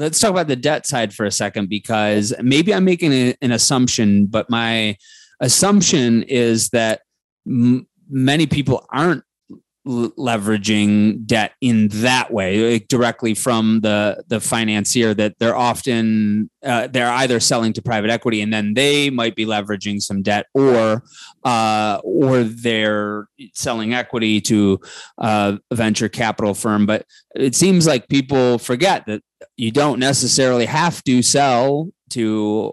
let's talk about the debt side for a second because maybe I'm making a, an assumption, but my assumption is that m- many people aren't leveraging debt in that way like directly from the the financier that they're often uh, they're either selling to private equity and then they might be leveraging some debt or uh, or they're selling equity to uh, a venture capital firm. But it seems like people forget that you don't necessarily have to sell to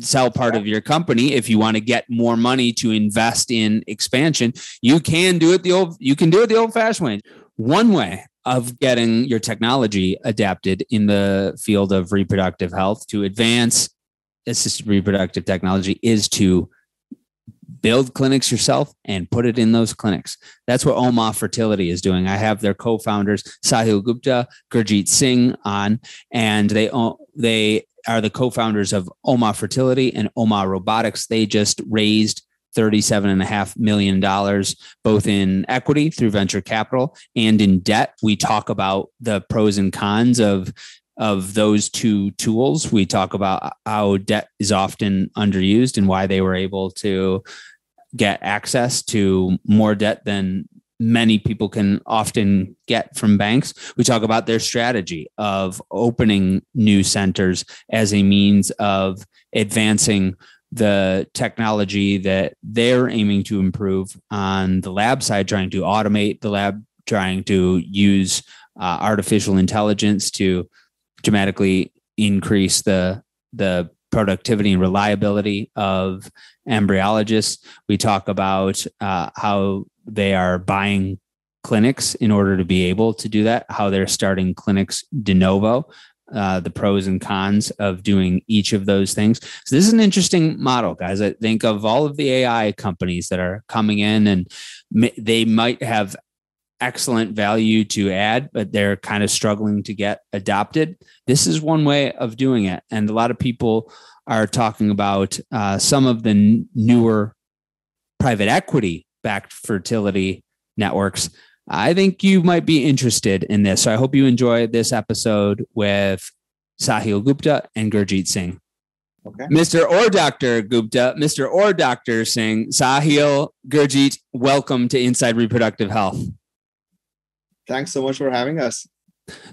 sell part of your company. If you want to get more money to invest in expansion you can do it the old you can do it the old fashioned way. One way of getting your technology adapted in the field of reproductive health to advance assisted reproductive technology is to build clinics yourself and put it in those clinics. That's what Oma Fertility is doing. I have their co-founders Sahil Gupta, Gurjeet Singh on, and they they are the co-founders of Oma Fertility and Oma Robotics. They just raised $37.5 million, both in equity through venture capital and in debt. We talk about the pros and cons of of those two tools. We talk about uh, how debt is often underused and why they were able to get access to more debt than many people can often get from banks. We talk about their strategy of opening new centers as a means of advancing the technology that they're aiming to improve on the lab side, trying to automate the lab, trying to use uh, artificial intelligence to dramatically increase the the productivity and reliability of embryologists. We talk about uh, how they are buying clinics in order to be able to do that, how they're starting clinics de novo, uh, the pros and cons of doing each of those things. So this is an interesting model, guys. I think of all of the AI companies that are coming in and they might have excellent value to add, but they're kind of struggling to get adopted. This is one way of doing it. And a lot of people are talking about uh, some of the n- newer private equity backed fertility networks. I think you might be interested in this. So I hope you enjoy this episode with Sahil Gupta and Gurjeet Singh. Okay. Mr. or Dr. Gupta, Mr. or Dr. Singh, Sahil, Gurjeet, welcome to Inside Reproductive Health. Thanks so much for having us.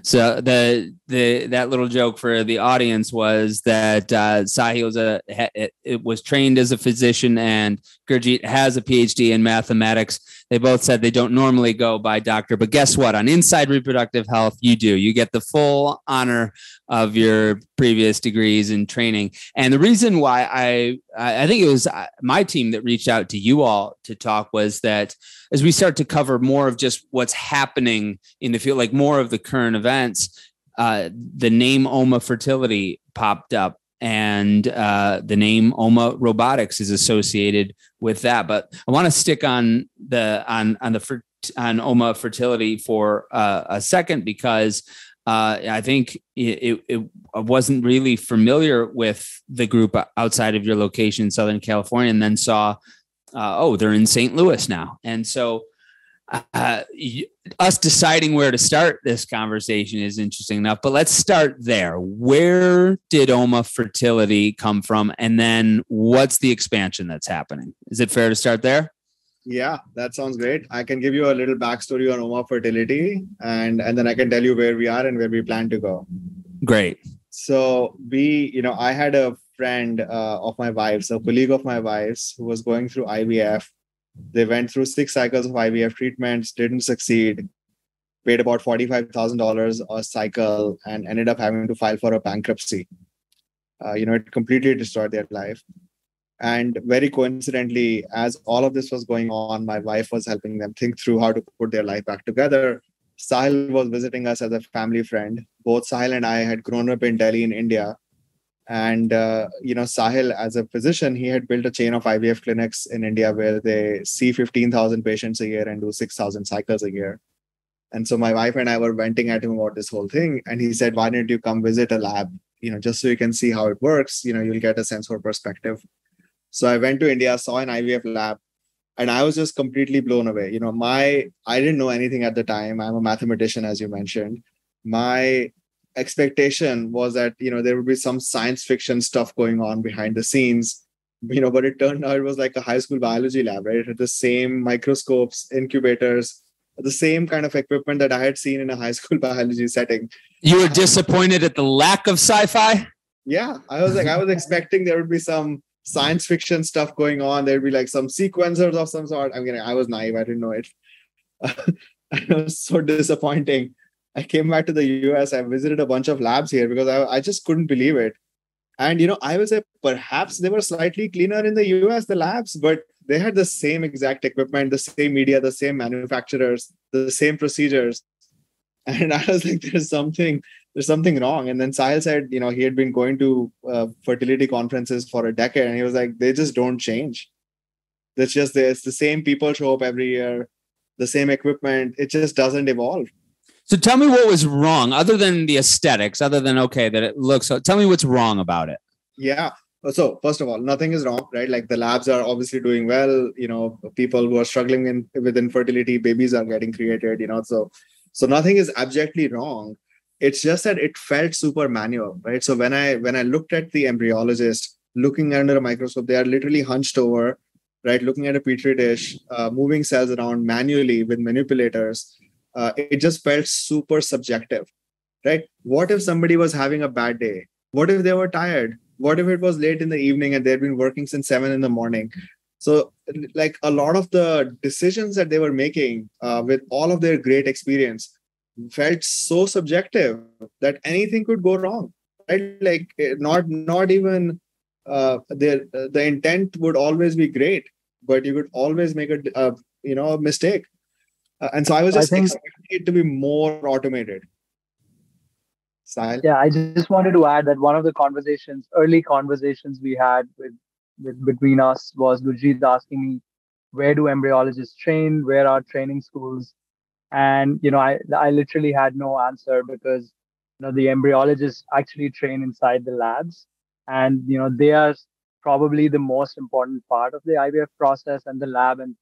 So the the that little joke for the audience was that uh, Sahil was a it, it was trained as a physician and Gurjeet has a PhD in mathematics. They both said they don't normally go by doctor, but guess what? On Inside Reproductive Health, you do. You get the full honor of your previous degrees and training. And the reason why I I think it was uh, my team that reached out to you all to talk was that as we start to cover more of just what's happening in the field, like more of the current events, uh, the name Oma Fertility popped up and uh, the name Oma Robotics is associated with that. But I want to stick on the on on the on Oma Fertility for uh, a second because uh, I think it, it, it, wasn't really familiar with the group outside of your location in Southern California, and then saw, uh, oh, they're in St. Louis now, and so uh, us deciding where to start this conversation is interesting enough, but let's start there. Where did Oma Fertility come from? And then what's the expansion that's happening? Is it fair to start there? Yeah, that sounds great. I can give you a little backstory on Oma Fertility and, and then I can tell you where we are and where we plan to go. Great. So we, you know, I had a friend uh, of my wife's, a colleague of my wife's who was going through IVF they went through six cycles of IVF treatments, didn't succeed, paid about $45,000 a cycle, and ended up having to file for a bankruptcy. Uh, you know, it completely destroyed their life. And very coincidentally, as all of this was going on, my wife was helping them think through how to put their life back together. Sahil was visiting us as a family friend. Both Sahil and I had grown up in Delhi in India and uh, you know, Sahil, as a physician, he had built a chain of IVF clinics in India where they see 15,000 patients a year and do 6,000 cycles a year. And so my wife and I were venting at him about this whole thing, and he said, "Why don't you come visit a lab? You know, just so you can see how it works. You know, you'll get a sense for perspective." So I went to India, saw an IVF lab, and I was just completely blown away. You know, my I didn't know anything at the time. I'm a mathematician, as you mentioned. My expectation was that you know there would be some science fiction stuff going on behind the scenes you know but it turned out it was like a high school biology lab right? It had the same microscopes incubators the same kind of equipment that i had seen in a high school biology setting. You were disappointed at the lack of sci-fi? Yeah i was like i was expecting there would be some science fiction stuff going on. There'd be like some sequencers of some sort. I mean i was naive. I didn't know it. It was so disappointing I came back to the US. I visited a bunch of labs here because I, I just couldn't believe it. And you know, I was say perhaps they were slightly cleaner in the US, the labs, but they had the same exact equipment, the same media, the same manufacturers, the same procedures. And I was like, there's something, there's something wrong. And then Sahil said, you know, he had been going to uh, fertility conferences for a decade, and he was like, they just don't change. It's just it's the same people show up every year, the same equipment. It just doesn't evolve. So tell me what was wrong, other than the aesthetics, other than okay that it looks. So tell me what's wrong about it. Yeah. So first of all, nothing is wrong, right? Like the labs are obviously doing well. You know, people who are struggling in, with infertility, babies are getting created. You know, so so nothing is abjectly wrong. It's just that it felt super manual, right? So when I when I looked at the embryologist looking under a microscope, they are literally hunched over, right, looking at a petri dish, uh, moving cells around manually with manipulators uh, it just felt super subjective right? What if somebody was having a bad day? What if they were tired? What if it was late in the evening and they'd been working since 7 in the morning? So like a lot of the decisions that they were making uh, with all of their great experience felt so subjective that anything could go wrong right? Like eh, not not even uh, the the intent would always be great but you could always make a, a you know a mistake uh, and so I was just I think, expecting it to be more automated. Style. Yeah, I just wanted to add that one of the conversations, early conversations we had with, with between us was Gurjeet asking me, where do embryologists train? Where are training schools? And you know, I I literally had no answer because you know the embryologists actually train inside the labs, and you know they are probably the most important part of the IVF process and the lab and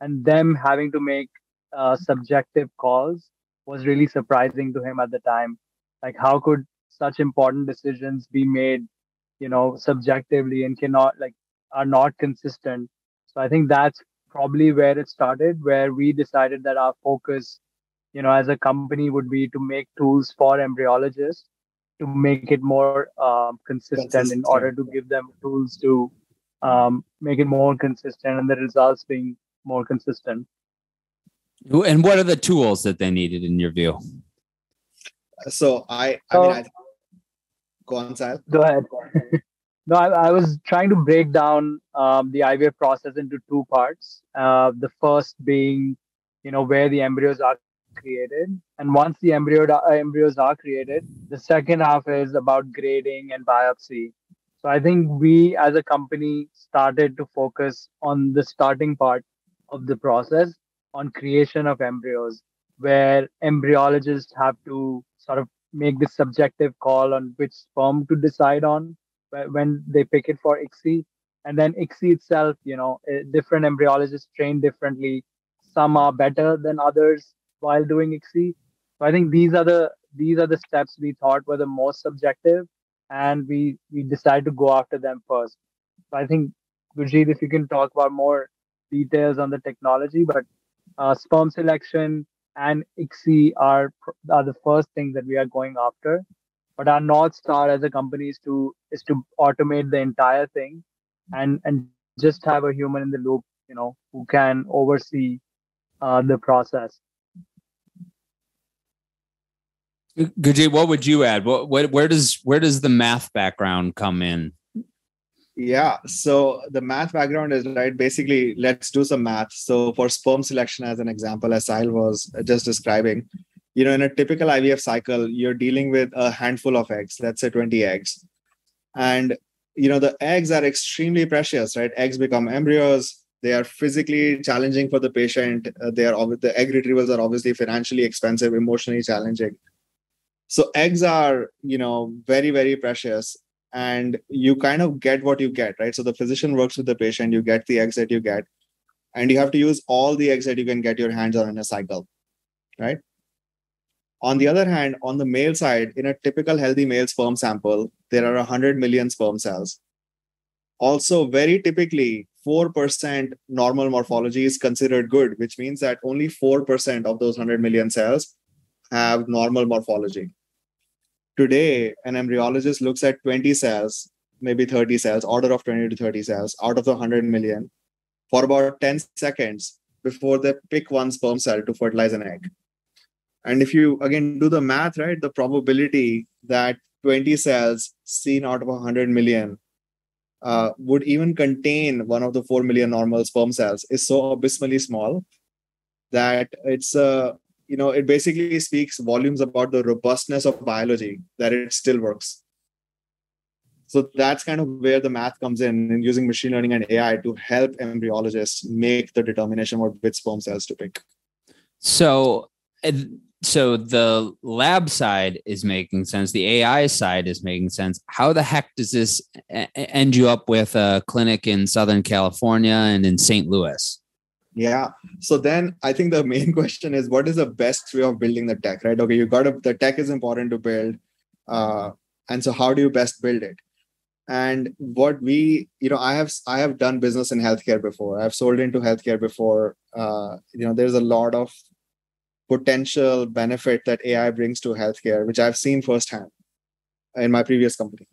and them having to make uh, subjective calls was really surprising to him at the time. Like, how could such important decisions be made, you know, subjectively and cannot like are not consistent? So I think that's probably where it started, where we decided that our focus, you know, as a company would be to make tools for embryologists to make it more um, consistent, consistent, in order to give them tools to um, make it more consistent and the results being more consistent. And what are the tools that they needed in your view? So I, I mean, I, go on, Sal. Go ahead. no, I, I, was trying to break down um, the IVF process into two parts. Uh, the first being, you know, where the embryos are created, and once the embryo uh, embryos are created, the second half is about grading and biopsy. So I think we, as a company, started to focus on the starting part of the process on creation of embryos where embryologists have to sort of make this subjective call on which sperm to decide on when they pick it for ICSI. And then ICSI itself, you know, eh, different embryologists train differently. Some are better than others while doing ICSI. So I think these are the these are the steps we thought were the most subjective, and we we decided to go after them first. So I think Gurjeet, if you can talk about more details on the technology, but uh, sperm selection and ICSI are, are the first things that we are going after. But our north star as a company is to is to automate the entire thing, and and just have a human in the loop, you know, who can oversee uh, the process. Gurjeet, what would you add? What, what, where does where does the math background come in? Yeah. So the math background is right. Basically, let's do some math. So for sperm selection, as an example, as Sahil was just describing, you know, in a typical IVF cycle, you're dealing with a handful of eggs, let's say 20 eggs. And, you know, the eggs are extremely precious, right? Eggs become embryos. They are physically challenging for the patient. Uh, they are the egg retrievals are obviously financially expensive, emotionally challenging. So eggs are, you know, very, very precious and you kind of get what you get right so the physician works with the patient you get the eggs that you get and you have to use all the eggs that you can get your hands on in a cycle right On the other hand, on the male side, in a typical healthy male sperm sample, there are 100 million sperm cells. Also, very typically, 4% normal morphology is considered good, which means that only 4% of those 100 million cells have normal morphology. Today, an embryologist looks at 20 cells, maybe 30 cells, order of 20 to 30 cells out of the 100 million for about 10 seconds before they pick one sperm cell to fertilize an egg. And if you again do the math, right, the probability that 20 cells seen out of 100 million uh, would even contain one of the 4 million normal sperm cells is so abysmally small that it's uh, you know it basically speaks volumes about the robustness of biology that it still works. So that's kind of where the math comes in in using machine learning and ai to help embryologists make the determination what which sperm cells to pick. So so the lab side is making sense. The ai side is making sense. How the heck does this end you up with a clinic in southern california and in st louis yeah. So then i think the main question is what is the best way of building the tech right? Okay you got to the tech is important to build uh, and so how do you best build it? And what we you know i have i have done business in healthcare before. I've sold into healthcare before. Uh, you know there's a lot of potential benefit that AI brings to healthcare, which I've seen firsthand in my previous company.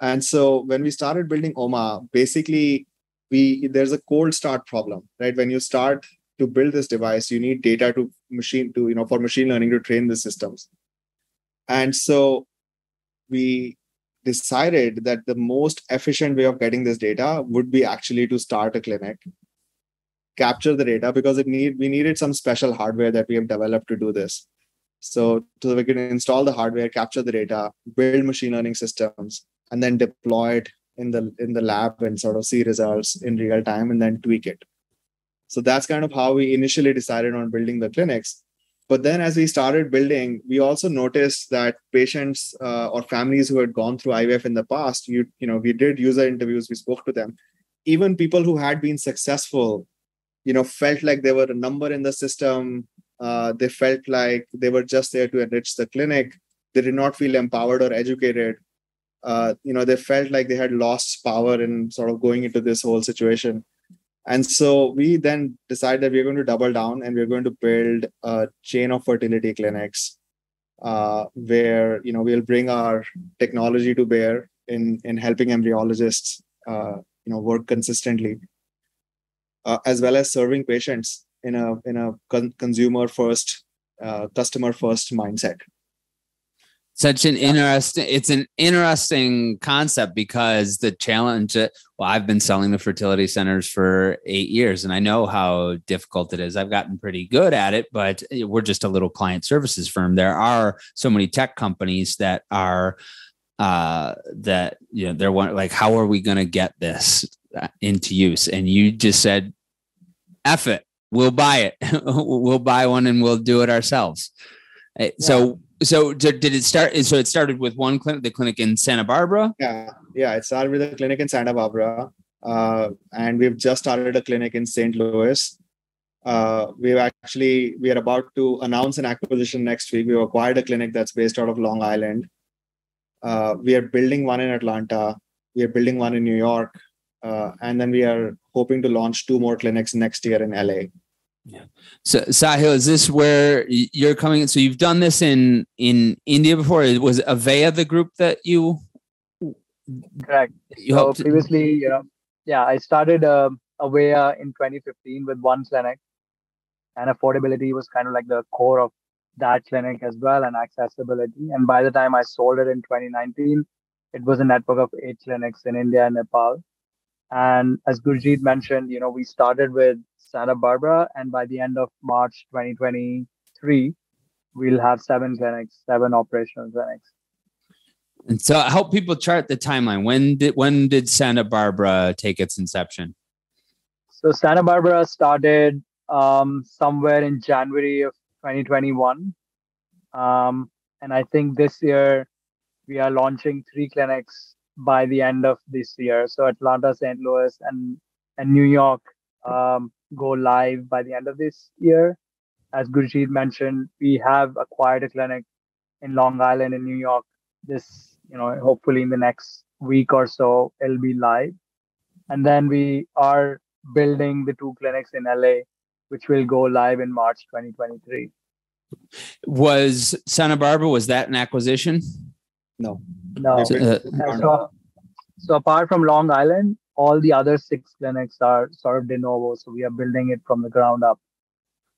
And so when we started building OMA, basically we there's a cold start problem, right? When you start to build this device, you need data to machine to, you know, for machine learning to train the systems. And so we decided that the most efficient way of getting this data would be actually to start a clinic capture the data because it need we needed some special hardware that we have developed to do this. So, so we can install the hardware, capture the data, build machine learning systems, and then deploy it in the in the lab and sort of see results in real time and then tweak it. So that's kind of how we initially decided on building the clinics. But then as we started building, we also noticed that patients uh, or families who had gone through IVF in the past, you, you know, we did user interviews, we spoke to them. Even people who had been successful you know felt like they were a number in the system uh, they felt like they were just there to enrich the clinic they did not feel empowered or educated uh, you know they felt like they had lost power in sort of going into this whole situation. And so we then decided that we're going to double down and we're going to build a chain of fertility clinics uh, where you know we'll bring our technology to bear in in helping embryologists uh, you know work consistently uh, as well as serving patients in a in a con- consumer first uh, customer first mindset such an interesting it's an interesting concept because the challenge well i've been selling the fertility centers for eight years and i know how difficult it is i've gotten pretty good at it but we're just a little client services firm there are so many tech companies that are uh that you know they're one like how are we going to get this into use. And you just said, F it, we'll buy it. we'll buy one and we'll do it ourselves. Eh, yeah. So, so did it start? So it started with one clinic, the clinic in Santa Barbara. Yeah, yeah. It started with a clinic in Santa Barbara, uh, and we've just started a clinic in St. Louis. Uh, we've actually we are about to announce an acquisition next week. We've acquired a clinic that's based out of Long Island. Uh, we are building one in Atlanta. We are building one in New York uh, and then we are hoping to launch two more clinics next year in LA. Yeah. So Sahil, is this where you're coming? So you've done this in in India before. Was Aveya the group that you? Correct. You so previously, you know, yeah, I started uh, Aveya in 2015 with one clinic, and affordability was kind of like the core of that clinic as well, and accessibility. And by the time I sold it in 2019, it was a network of eight clinics in India and Nepal. And as Gurjeet mentioned, you know, we started with Santa Barbara, and by the end of March 2023, we'll have seven clinics, seven operational clinics. And so, help people chart the timeline. When did when did Santa Barbara take its inception? So Santa Barbara started um, somewhere in January of 2021, um, and I think this year we are launching three clinics by the end of this year. So Atlanta, St. Louis, and and New York um, go live by the end of this year, as Gurjeet mentioned, we have acquired a clinic in Long Island in New York. This, you know, hopefully in the next week or so, it'll be live. And then we are building the two clinics in LA, which will go live in March 2023. Was Santa Barbara, was that an acquisition? No. No. It's Uh, So, so apart from Long Island, all the other six clinics are sort of de novo. So we are building it from the ground up.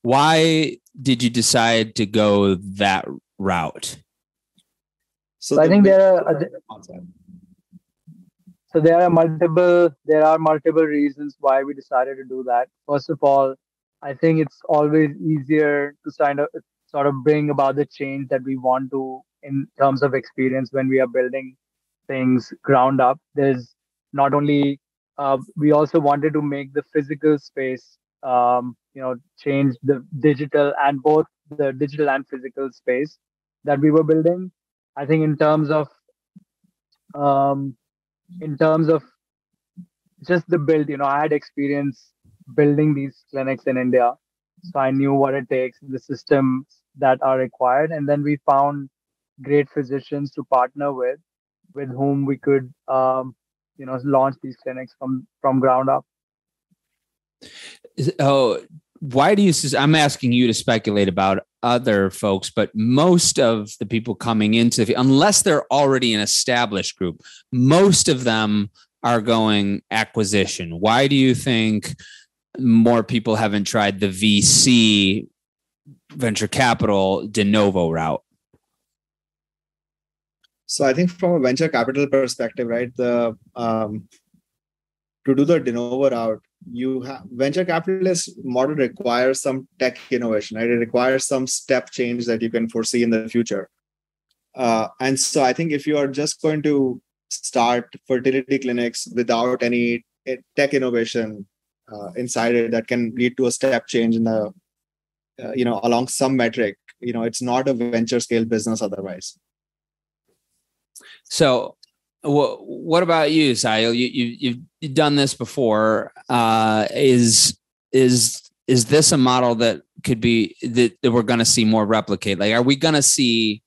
Why did you decide to go that route? So I the think there are so there are multiple there are multiple reasons why we decided to do that. First of all, I think it's always easier to kind of sort of bring about the change that we want to in terms of experience when we are building things ground up. There's not only uh, we also wanted to make the physical space um, you know change the digital and both the digital and physical space that we were building i think in terms of um, in terms of just the build you know i had experience building these clinics in india so i knew what it takes the systems that are required and then we found great physicians to partner with with whom we could um, you know launch these clinics from from ground up Oh, why do you? I'm asking you to speculate about other folks, but most of the people coming into, the, unless they're already an established group, most of them are going acquisition. Why do you think more people haven't tried the VC venture capital de novo route? So I think from a venture capital perspective, right, the um, to do the de novo route, you have venture capitalist model requires some tech innovation, right? It requires some step change that you can foresee in the future. Uh, and so I think if you are just going to start fertility clinics without any eh, tech innovation uh, inside it that can lead to a step change in the, uh, you know, along some metric, you know, it's not a venture scale business otherwise. So, what what about you, Sahil? You you you've, you've done this before. Uh, is is is this a model that could be that, that we're going to see more replicate? Like, are we going to see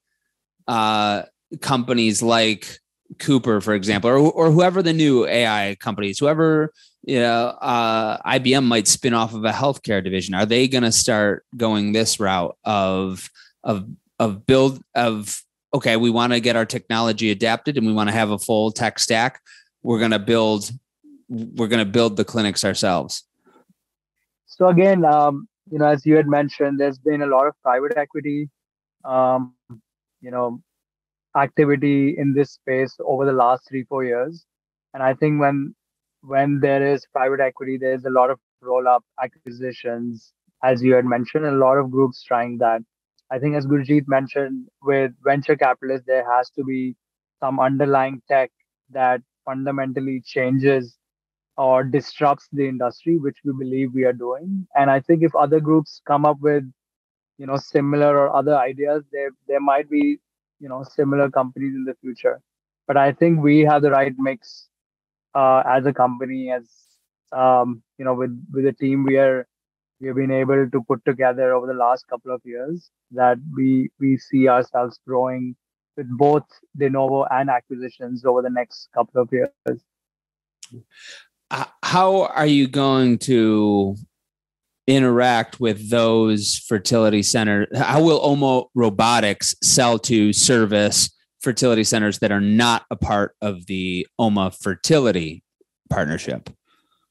uh, companies like Cooper, for example, or or whoever the new AI companies, whoever you know, uh, IBM might spin off of a healthcare division? Are they going to start going this route of of of build of okay, we want to get our technology adapted and we want to have a full tech stack. We're going to build, we're going to build the clinics ourselves. So again, um, you know, as you had mentioned, there's been a lot of private equity, um, you know, activity in this space over the last three four years, and I think when when there is private equity, there's a lot of roll up acquisitions, as you had mentioned, a lot of groups trying that. I think, as Gurjeet mentioned, with venture capitalists, there has to be some underlying tech that fundamentally changes or disrupts the industry, which we believe we are doing. And I think if other groups come up with, you know, similar or other ideas, there there might be, you know, similar companies in the future. But I think we have the right mix uh, as a company, as um, you know, with with the team we are we have been able to put together over the last couple of years that we we see ourselves growing with both de novo and acquisitions over the next couple of years. Uh, how are you going to interact with those fertility centers? How will Oma Robotics sell to service fertility centers that are not a part of the OMA fertility partnership?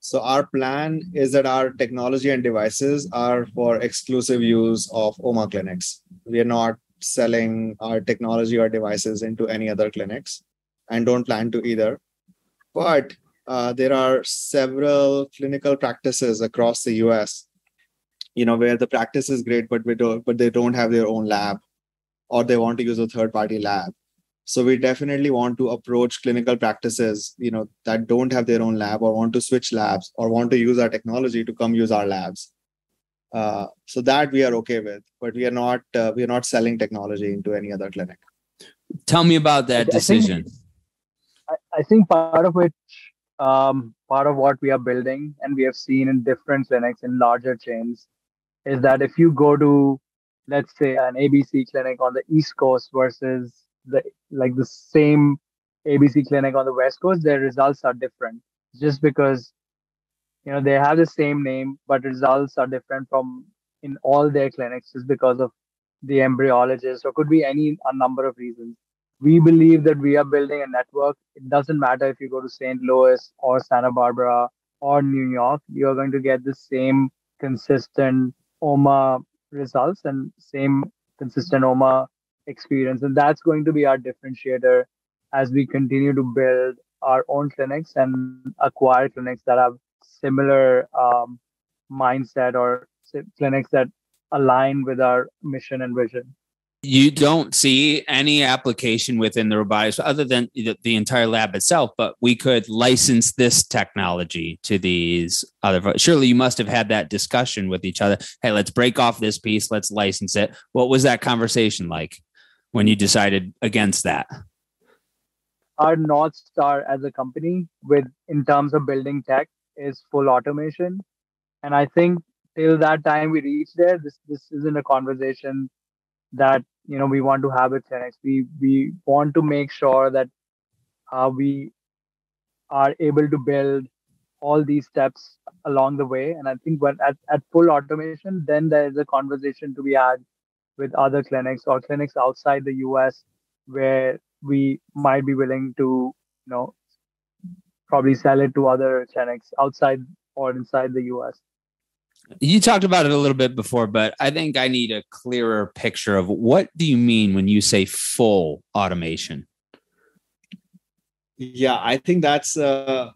So our plan is that our technology and devices are for exclusive use of OMA clinics. We are not selling our technology or devices into any other clinics and don't plan to either. But uh, there are several clinical practices across the US, you know, where the practice is great, but we don't, but they don't have their own lab or they want to use a third party lab so we definitely want to approach clinical practices you know that don't have their own lab or want to switch labs or want to use our technology to come use our labs uh, so that we are okay with but we are not uh, we are not selling technology into any other clinic Tell me about that I think- decision. I, I think part of which um, part of what we are building and we have seen in different clinics in larger chains is that if you go to, let's say, an ABC clinic on the East Coast versus the like the same ABC clinic on the West Coast, their results are different just because you know they have the same name, but results are different from in all their clinics just because of the embryologist or could be any a number of reasons. We believe that we are building a network. It doesn't matter if you go to St. Louis or Santa Barbara or New York, you're going to get the same consistent OMA results and same consistent OMA experience. And that's going to be our differentiator as we continue to build our own clinics and acquire clinics that have similar um, mindset or clinics that align with our mission and vision. You don't see any application within the robotics other than the, the, entire lab itself but we could license this technology to these other surely you must have had that discussion with each other. Hey let's break off this piece let's license it. What was that conversation like when you decided against that? Our north star as a company with in terms of building tech is full automation. And i think till that time we reach there this this isn't a conversation that you know we want to have with clinics we we want to make sure that uh, we are able to build all these steps along the way. And i think when at, at full automation then there is a conversation to be had with other clinics or clinics outside the us where we might be willing to you know probably sell it to other clinics outside or inside the us you talked about it a little bit before, but I think I need a clearer picture of what do you mean when you say full automation? Yeah, I think that's uh,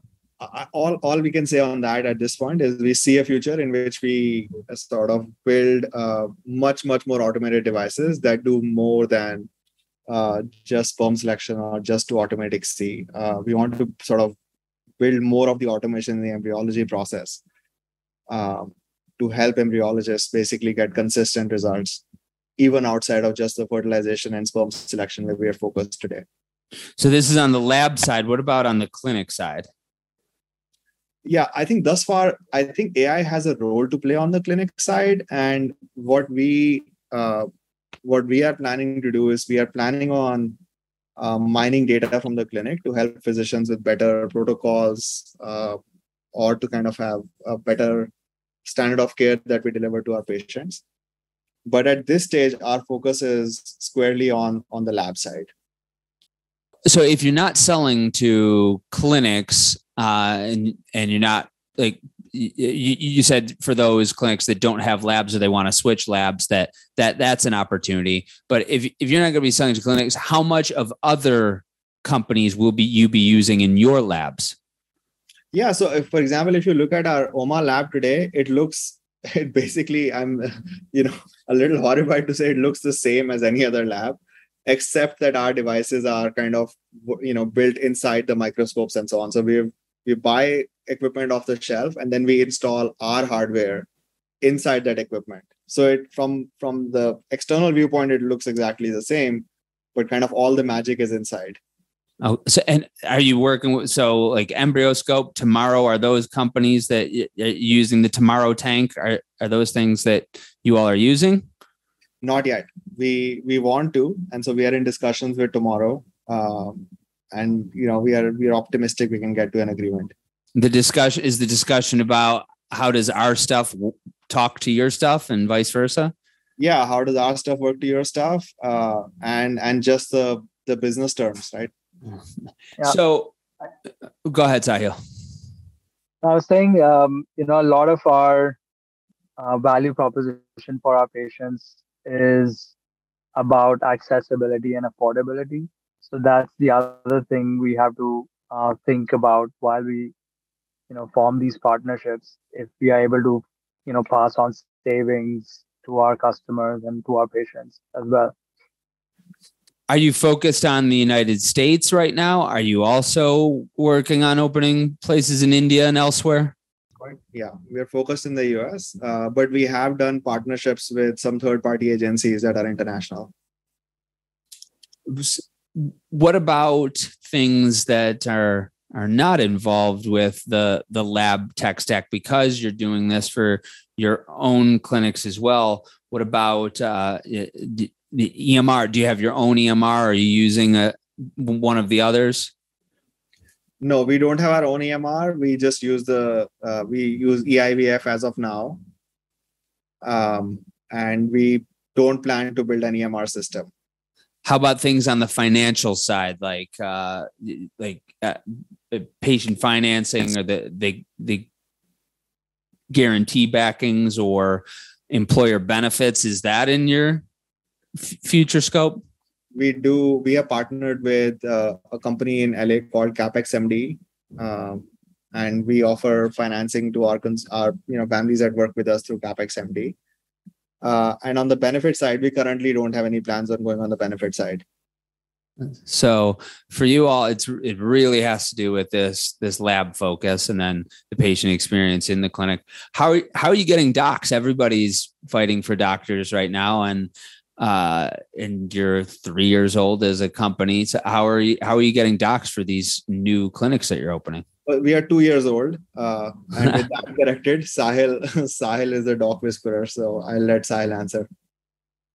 all. All we can say on that at this point is we see a future in which we sort of build uh, much, much more automated devices that do more than uh, just sperm selection or just to automate ICSI. Uh, we want to sort of build more of the automation in the embryology process. Um, to help embryologists basically get consistent results, even outside of just the fertilization and sperm selection where we are focused today. So this is on the lab side. What about on the clinic side? Yeah, I think thus far, I think AI has a role to play on the clinic side, and what we uh, what we are planning to do is we are planning on uh, mining data from the clinic to help physicians with better protocols uh, or to kind of have a better standard of care that we deliver to our patients. But at this stage our focus is squarely on on the lab side. So if you're not selling to clinics uh, and and you're not like you, you said for those clinics that don't have labs or they want to switch labs that that that's an opportunity but if if you're not going to be selling to clinics how much of other companies will be you be using in your labs yeah. So, if, for example, if you look at our OMA lab today, it looks it basically I'm you know a little horrified to say it looks the same as any other lab, except that our devices are kind of you know built inside the microscopes and so on. So we we buy equipment off the shelf and then we install our hardware inside that equipment. So it from from the external viewpoint, it looks exactly the same, but kind of all the magic is inside. Oh, so and are you working with so like EmbryoScope, TMRW? Are those companies that using the TMRW tank? Are are those things that you all are using? Not yet. We we want to, and so we are in discussions with TMRW, um, and you know we are we are optimistic we can get to an agreement. The discussion is the discussion about how does our stuff talk to your stuff and vice versa. Yeah, how does our stuff work to your stuff, uh, and and just the the business terms, right? Yeah. So go ahead, Sahil. I was saying, um, you know, a lot of our uh, value proposition for our patients is about accessibility and affordability. So that's the other thing we have to uh, think about while we, you know, form these partnerships. If we are able to, you know, pass on savings to our customers and to our patients as well. Are you focused on the United States right now? Are you also working on opening places in India and elsewhere? Yeah, we are focused in the US, uh, but we have done partnerships with some third party agencies that are international. What about things that are are not involved with the the lab tech stack because you're doing this for your own clinics as well. What about uh, the EMR? Do you have your own EMR? Are you using a one of the others? No, we don't have our own EMR. We just use the uh, we use eIVF as of now, um, and we don't plan to build an EMR system. How about things on the financial side, like uh, like uh, patient financing or the the the guarantee backings or employer benefits? Is that in your f- future scope? we do we are partnered with uh, a company in la called CapexMD um, and we offer financing to our our you know families that work with us through CapexMD uh, and on the benefit side we currently don't have any plans on going on the benefit side so for you all it's it really has to do with this this lab focus and then the patient experience in the clinic how how are you getting docs everybody's fighting for doctors right now and uh, and you're three years old as a company. So how are you? How are you getting docs for these new clinics that you're opening? Well, we are two years old, uh, and with that corrected, Sahil Sahil is a doc whisperer. So I'll let Sahil answer.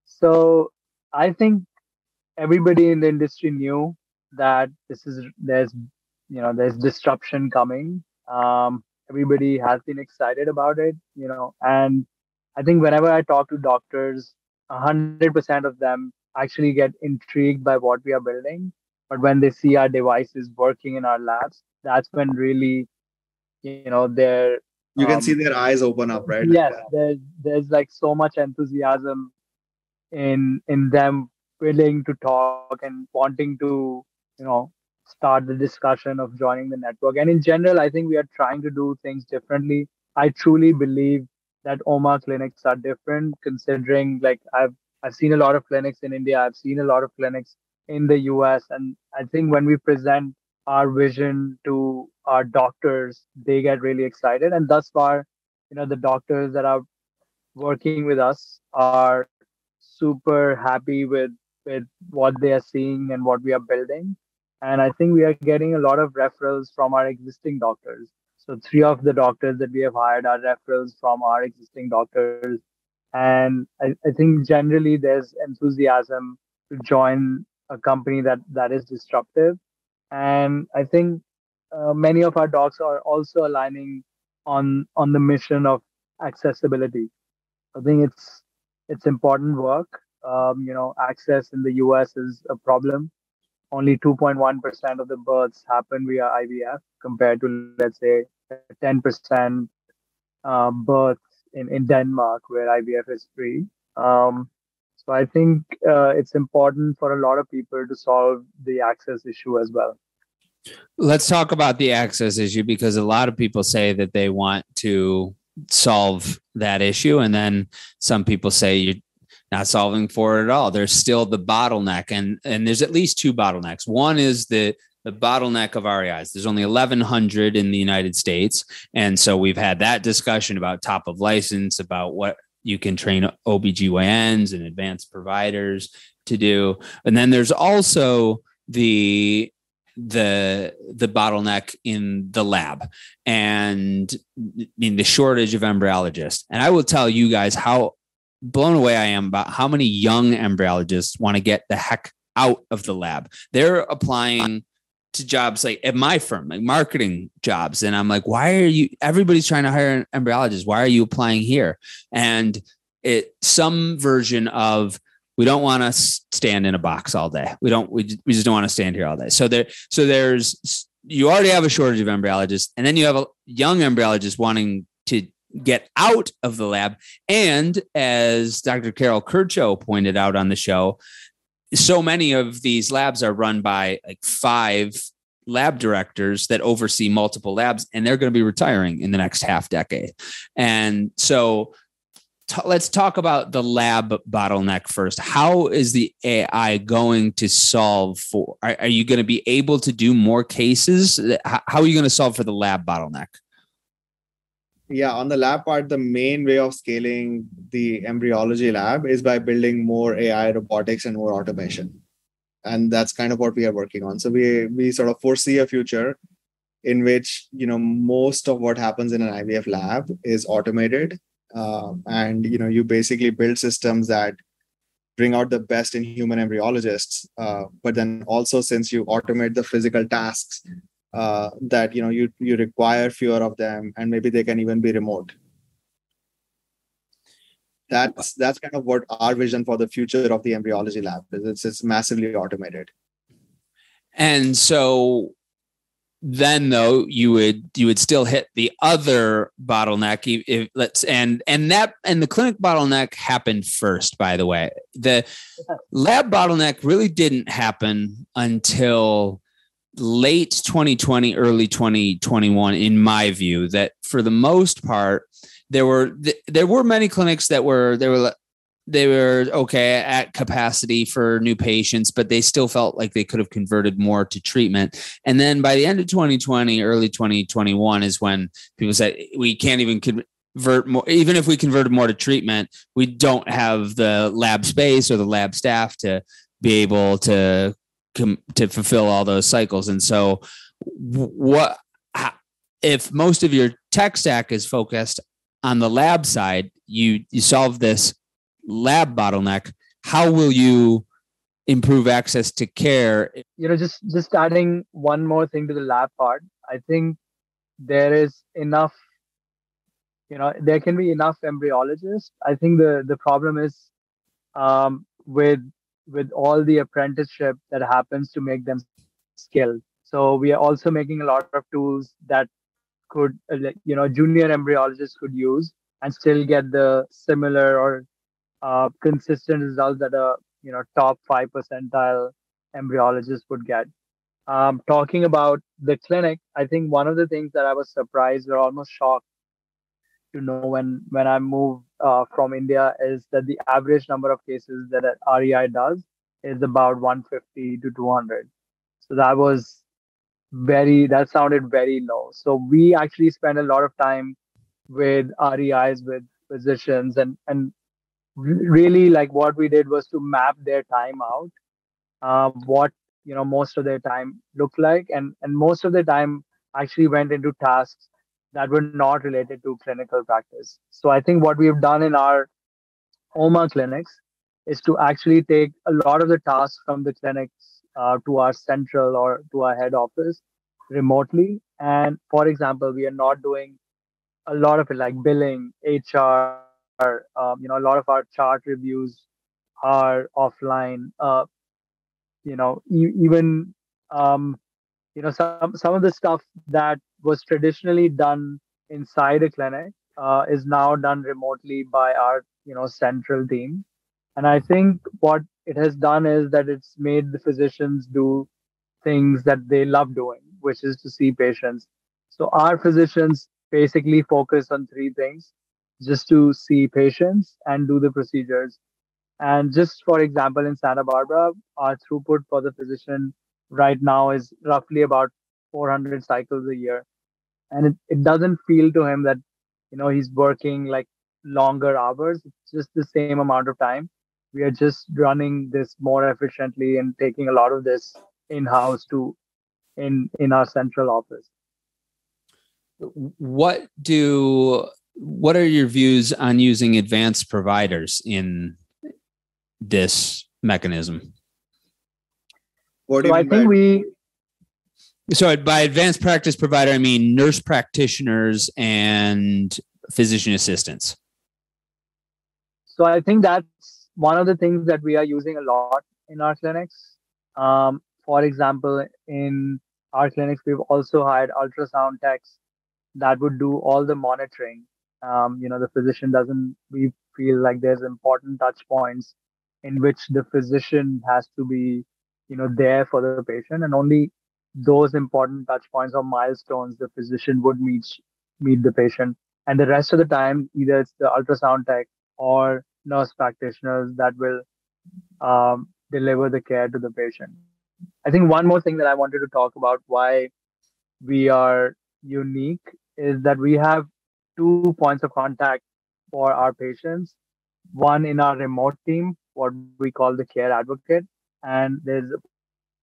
So I think everybody in the industry knew that this is there's you know there's disruption coming. Um, everybody has been excited about it, you know, and I think whenever I talk to doctors 100% of them actually get intrigued by what we are building but when they see our devices working in our labs that's when really you know they're you can um, see their eyes open up right? yes there's there's like so much enthusiasm in in them willing to talk and wanting to you know start the discussion of joining the network. And in general i think we are trying to do things differently. I truly believe that OMA clinics are different considering like I've I've seen a lot of clinics in India, I've seen a lot of clinics in the US and I think when we present our vision to our doctors, they get really excited. And thus far, you know, the doctors that are working with us are super happy with with what they are seeing and what we are building. And i think we are getting a lot of referrals from our existing doctors. So three of the doctors that we have hired are referrals from our existing doctors. And I, I think generally there's enthusiasm to join a company that that is disruptive. And I think uh, many of our docs are also aligning on on the mission of accessibility. I think it's it's important work. Um, you know, access in the US is a problem. Only 2.1% of the births happen via IVF compared to, let's say, 10% uh, births in, in Denmark where IVF is free. Um, so I think uh, it's important for a lot of people to solve the access issue as well. Let's talk about the access issue because a lot of people say that they want to solve that issue. And then some people say you're not solving for it at all. There's still the bottleneck. And, and there's at least two bottlenecks. One is the the bottleneck of REIs. There's only 1,100 in the United States. And so we've had that discussion about top of license, about what you can train OBGYNs and advanced providers to do. And then there's also the the the bottleneck in the lab and in the shortage of embryologists. And I will tell you guys how blown away I am about how many young embryologists want to get the heck out of the lab. They're applying to jobs like at my firm, like marketing jobs. And I'm like, why are you, everybody's trying to hire an embryologist. Why are you applying here? And it, some version of, we don't want to stand in a box all day. We don't, we, we just don't want to stand here all day. So there, so there's, you already have a shortage of embryologists and then you have a young embryologist wanting to get out of the lab. And as Dr. Carol Curchoe pointed out on the show, so many of these labs are run by like five lab directors that oversee multiple labs and they're going to be retiring in the next half decade. And so t- let's talk about the lab bottleneck first. How is the ai going to solve for are, are you going to be able to do more cases? How are you going to solve for the lab bottleneck yeah on the lab part the main way of scaling the embryology lab is by building more ai robotics and more automation. And that's kind of what we are working on. So we we sort of foresee a future in which you know most of what happens in an ivf lab is automated. Uh, and you know you basically build systems that bring out the best in human embryologists uh, but then also since you automate the physical tasks uh, that you know you you require fewer of them and maybe they can even be remote. That's that's kind of what our vision for the future of the embryology lab is. It's, it's massively automated. And so then though you would you would still hit the other bottleneck if let's and and that and the clinic bottleneck happened first by the way. The lab bottleneck really didn't happen until late 2020 early 2021 in my view that for the most part there were there were many clinics that were there were they were okay at capacity for new patients, but they still felt like they could have converted more to treatment. And then by the end of 2020, early 2021 is when people said we can't even convert more. Even if we converted more to treatment, we don't have the lab space or the lab staff to be able to to fulfill all those cycles. And so, what if most of your tech stack is focused on the lab side? You you solve this lab bottleneck, how will you improve access to care? You know, just just adding one more thing to the lab part. I think there is enough. You know, there can be enough embryologists. I think the the problem is um, with with all the apprenticeship that happens to make them skilled. So we are also making a lot of tools that could, uh, you know, junior embryologists could use and still get the similar or uh, consistent results that a you know top five percentile embryologist would get. Um, talking about the clinic, I think one of the things that I was surprised or almost shocked to know when when I moved uh, from India is that the average number of cases that REI does is about 150 to 200. So that was very that sounded very low. So we actually spend a lot of time with REIs with physicians and and really like what we did was to map their time out uh, what you know most of their time looked like and and most of the time actually went into tasks that were not related to clinical practice. So i think what we've done in our oma clinics is to actually take a lot of the tasks from the clinics uh, to our central or to our head office remotely. And for example we are not doing a lot of it like billing hr um, you know a lot of our chart reviews are offline. Uh, you know e- even um, you know some some of the stuff that was traditionally done inside a clinic uh, is now done remotely by our you know central team and i think what it has done is that it's made the physicians do things that they love doing which is to see patients so our physicians basically focus on three things just to see patients and do the procedures. And just for example, in Santa Barbara, our throughput for the physician right now is roughly about 400 cycles a year. And it, it doesn't feel to him that, you know, he's working like longer hours. It's just the same amount of time. We are just running this more efficiently and taking a lot of this in-house to in in our central office. What do what are your views on using advanced providers in this mechanism? What do so I think by- we. So by advanced practice provider, I mean nurse practitioners and physician assistants. So I think that's one of the things that we are using a lot in our clinics. Um, for example, in our clinics, we've also hired ultrasound techs that would do all the monitoring um, you know the physician doesn't we feel like there's important touch points in which the physician has to be you know there for the patient and only those important touch points or milestones the physician would meet meet the patient. And the rest of the time either it's the ultrasound tech or nurse practitioners that will um, deliver the care to the patient. I think one more thing that i wanted to talk about why we are unique is that we have two points of contact for our patients. One in our remote team what we call the care advocate and there's a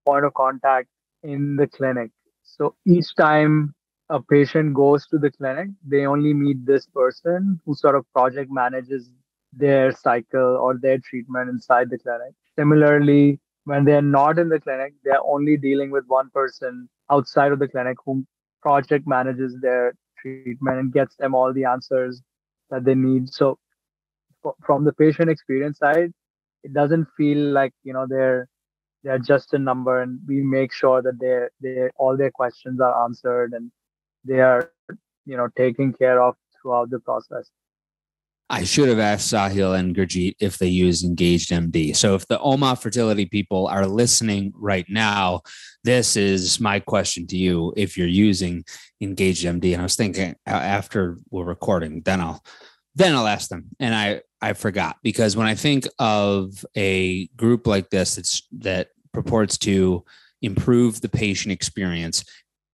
point of contact in the clinic so each time a patient goes to the clinic, they only meet this person who sort of project manages their cycle or their treatment inside the clinic. Similarly, when they're not in the clinic, they're only dealing with one person outside of the clinic who project manages their treatment and gets them all the answers that they need. So from the patient experience side, it doesn't feel like, you know, they're they're just a number and we make sure that they they all their questions are answered and they are, you know, taken care of throughout the process. I should have asked Sahil and Gurjeet if they use Engaged MD. So if the OMA fertility people are listening right now, this is my question to you. If you're using Engaged MD, and I was thinking after we're recording, then I'll then I'll ask them. And I I forgot because when I think of a group like this that's that purports to improve the patient experience,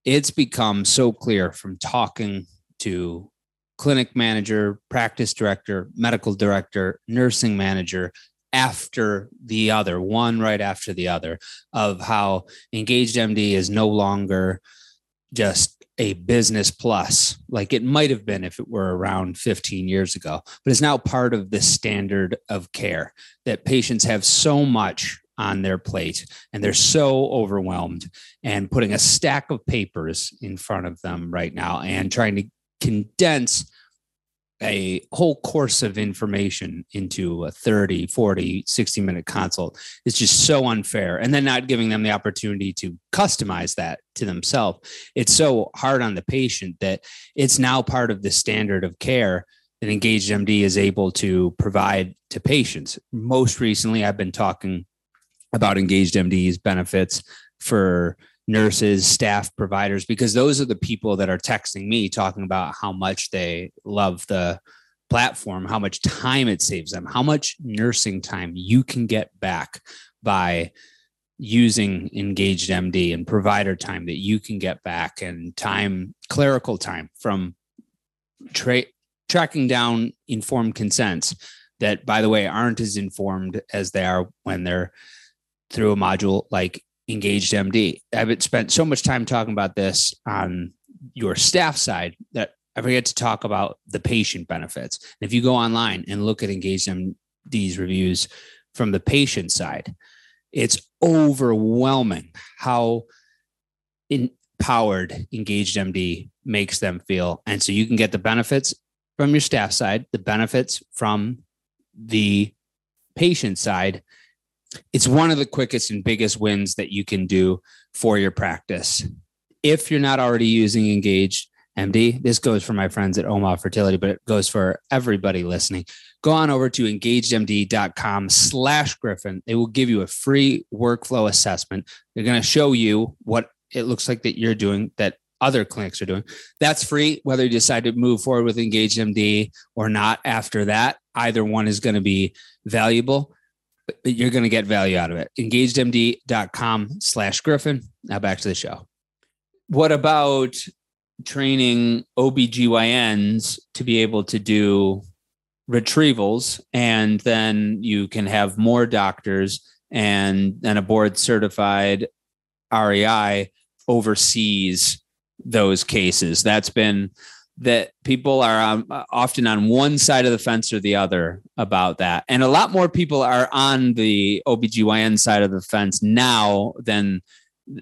it's become so clear from talking to clinic manager, practice director, medical director, nursing manager after the other, one right after the other, of how Engaged MD is no longer just a business plus. Like it might have been if it were around 15 years ago, but it's now part of the standard of care that patients have so much on their plate and they're so overwhelmed and putting a stack of papers in front of them right now and trying to condense a whole course of information into a 30 40 60 minute consult. Is just so unfair. And then not giving them the opportunity to customize that to themselves. It's so hard on the patient that it's now part of the standard of care that engaged md is able to provide to patients. Most recently i've been talking about engaged md's benefits for nurses, staff, providers, because those are the people that are texting me talking about how much they love the platform, how much time it saves them, how much nursing time you can get back by using engaged MD and provider time that you can get back and time, clerical time from tra- tracking down informed consents that, by the way, aren't as informed as they are when they're through a module like engaged MD. I've spent so much time talking about this on your staff side that I forget to talk about the patient benefits. If you go online and look at engaged MD's reviews from the patient side, it's overwhelming how empowered engaged MD makes them feel. And so you can get the benefits from your staff side, the benefits from the patient side it's one of the quickest and biggest wins that you can do for your practice. If you're not already using Engaged MD, this goes for my friends at Oma Fertility, but it goes for everybody listening. Go on over to engagedmd.com slash Griffin. They will give you a free workflow assessment. They're going to show you what it looks like that you're doing that other clinics are doing. That's free, whether you decide to move forward with Engaged MD or not after that. Either one is going to be valuable you're going to get value out of it. Engagedmd.com slash Griffin. Now back to the show. What about training OBGYNs to be able to do retrievals and then you can have more doctors and then a board certified REI oversees those cases. That's been that people are um, often on one side of the fence or the other about that. And a lot more people are on the OBGYN side of the fence now than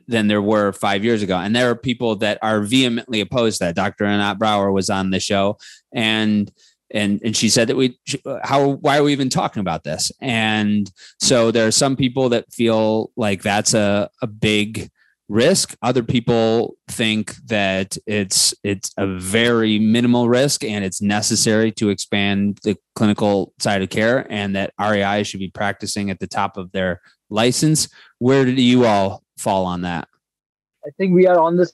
than there were five years ago. And there are people that are vehemently opposed to that. Dr. Anate Brauer was on the show and and and she said that we how why are we even talking about this? And so there are some people that feel like that's a, a big risk. Other people think that it's it's a very minimal risk and it's necessary to expand the clinical side of care and that REI should be practicing at the top of their license. Where do you all fall on that? I think we are on the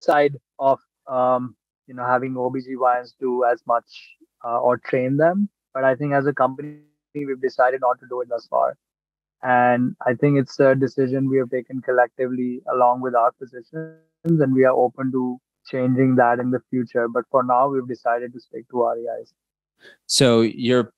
side of um, you know having OBGYNs do as much uh, or train them. But I think as a company, we've decided not to do it thus far. And I think it's a decision we have taken collectively along with our physicians, and we are open to changing that in the future. But for now, we've decided to stick to REIs. So you're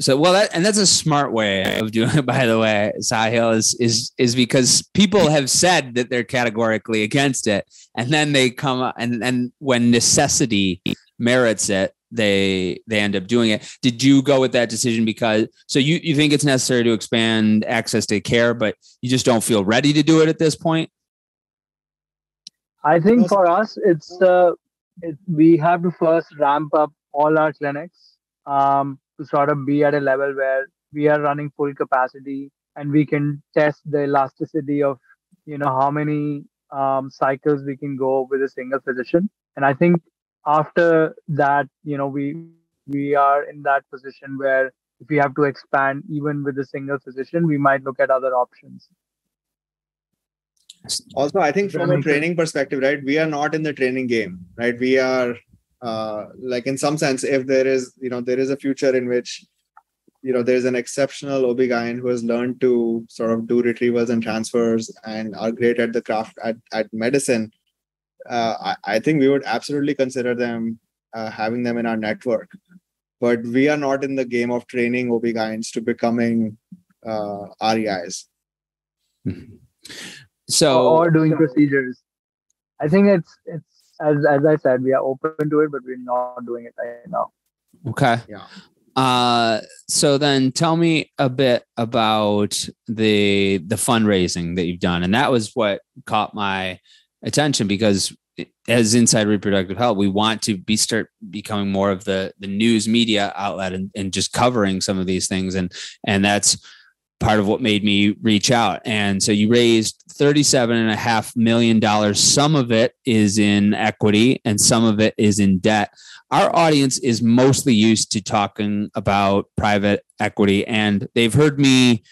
so well that and that's a smart way of doing it by the way sahil is is is because people have said that they're categorically against it and then they come and and when necessity merits it they they end up doing it. Did you go with that decision because so you you think it's necessary to expand access to care but you just don't feel ready to do it at this point? I think for us it's uh it, we have to first ramp up all our clinics um to sort of be at a level where we are running full capacity and we can test the elasticity of you know how many um, cycles we can go with a single physician. And i think after that you know we we are in that position where if we have to expand even with a single physician we might look at other options. Also i think from a training perspective right we are not in the training game right? We are uh, like in some sense if there is you know there is a future in which you know there's an exceptional OB-GYN who has learned to sort of do retrievals and transfers and are great at the craft at, at medicine I, I, think we would absolutely consider them uh, having them in our network but we are not in the game of training OB-GYNs to becoming uh, REIs so or doing procedures I think it's it's as as I said, we are open to it, but we're not doing it right now. Okay. Yeah. Uh, so then tell me a bit about the the fundraising that you've done, and that was what caught my attention because as inside reproductive health we want to be start becoming more of the the news media outlet and, and just covering some of these things and and that's part of what made me reach out. And so you raised $37.5 million. Some of it is in equity and some of it is in debt. Our audience is mostly used to talking about private equity, and they've heard me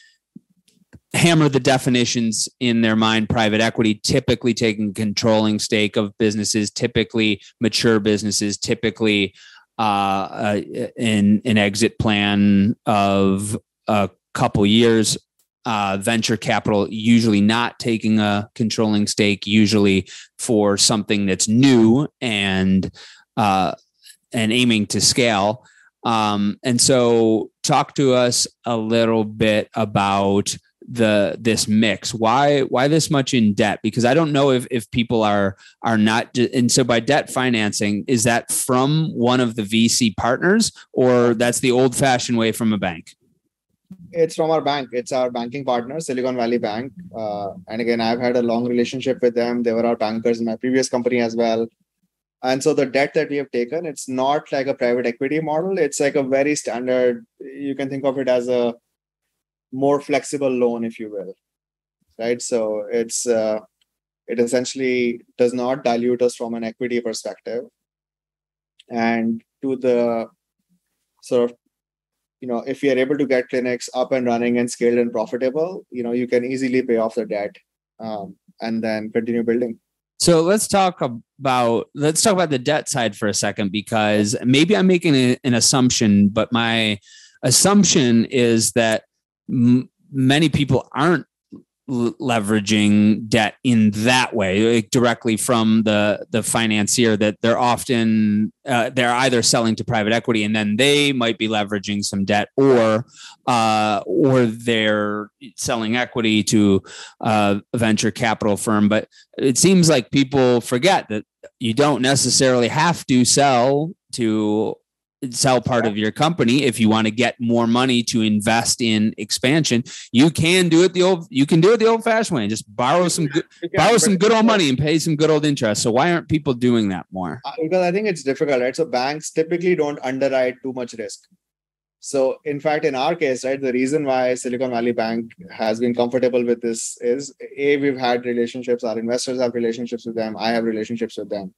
hammer the definitions in their mind. Private equity typically taking controlling stake of businesses typically mature businesses typically uh, uh, in an exit plan of a couple years. Uh, venture capital usually not taking a controlling stake usually for something that's new and uh, and aiming to scale. Um, and so talk to us a little bit about the this mix why why this much in debt because i don't know if if people are are not and so by debt financing is that from one of the vc partners or that's the old fashioned way from a bank it's from our bank. It's our banking partner, Silicon Valley Bank. Uh, and again, I've had a long relationship with them. They were our bankers in my previous company as well. And so the debt that we have taken, it's not like a private equity model. It's like a very standard. You can think of it as a more flexible loan, if you will. Right. So it's uh, it essentially does not dilute us from an equity perspective. And to the sort of you know if we are able to get clinics up and running and scaled and profitable you know you can easily pay off the debt um, and then continue building so let's talk about let's talk about the debt side for a second because maybe i'm making a, an assumption but my assumption is that many people aren't leveraging debt in that way like directly from the the financier that they're often uh, they're either selling to private equity and then they might be leveraging some debt or uh, or they're selling equity to uh, a venture capital firm. But it seems like people forget that you don't necessarily have to sell to sell part of your company. If you want to get more money to invest in expansion you can do it the old you can do it the old fashioned way and just borrow some good borrow some good old money and pay some good old interest. So why aren't people doing that more? Uh, because i think it's difficult right? So banks typically don't underwrite too much risk. So in fact in our case right the reason why silicon valley bank has been comfortable with this is a we've had relationships our investors have relationships with them i have relationships with them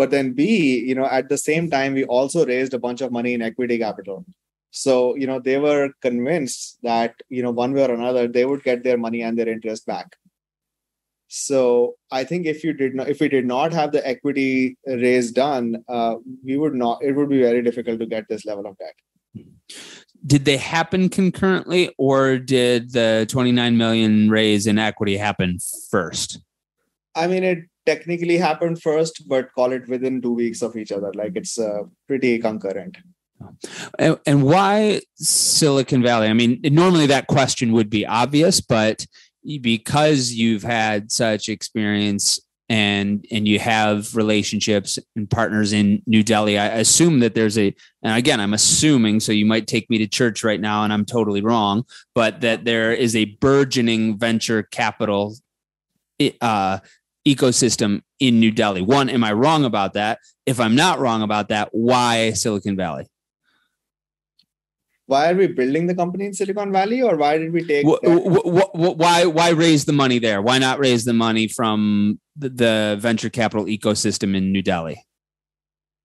but then b you know at the same time we also raised a bunch of money in equity capital. So you know they were convinced that you know one way or another they would get their money and their interest back. So i think if you did not if we did not have the equity raise done uh, we would not it would be very difficult to get this level of debt. Did they happen concurrently or did the 29 million raise in equity happen first? I mean it technically happened first, but call it within two weeks of each other. Like it's uh, pretty concurrent. And, and why Silicon Valley? I mean, normally that question would be obvious, but because you've had such experience and and you have relationships and partners in New Delhi, I assume that there's a and again I'm assuming so you might take me to church right now and I'm totally wrong, but that there is a burgeoning venture capital uh, ecosystem in New Delhi. One, am I wrong about that? If I'm not wrong about that, why Silicon Valley? why are we building the company in Silicon Valley, or why did we take? why why raise the money there? Why not raise the money from the, the venture capital ecosystem in New Delhi?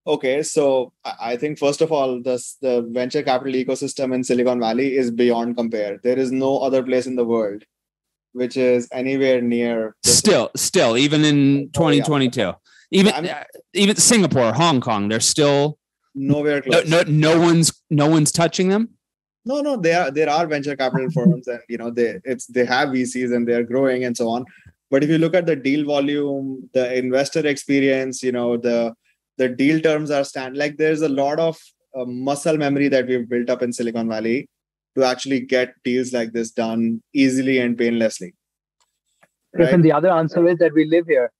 Okay, so I think first of all, this the venture capital ecosystem in Silicon Valley is beyond compare. There is no other place in the world which is anywhere near. Still, still, even in 2022, oh, yeah. even I mean, even Singapore, Hong Kong, they're still nowhere close. No, no, no one's no one's touching them. No, no, there are there are venture capital firms, and you know they it's they have VCs and they're growing and so on. But if you look at the deal volume, the investor experience, you know the the deal terms are stand like there's a lot of uh, muscle memory that we've built up in Silicon Valley to actually get deals like this done easily and painlessly. Right? And the other answer is that we live here.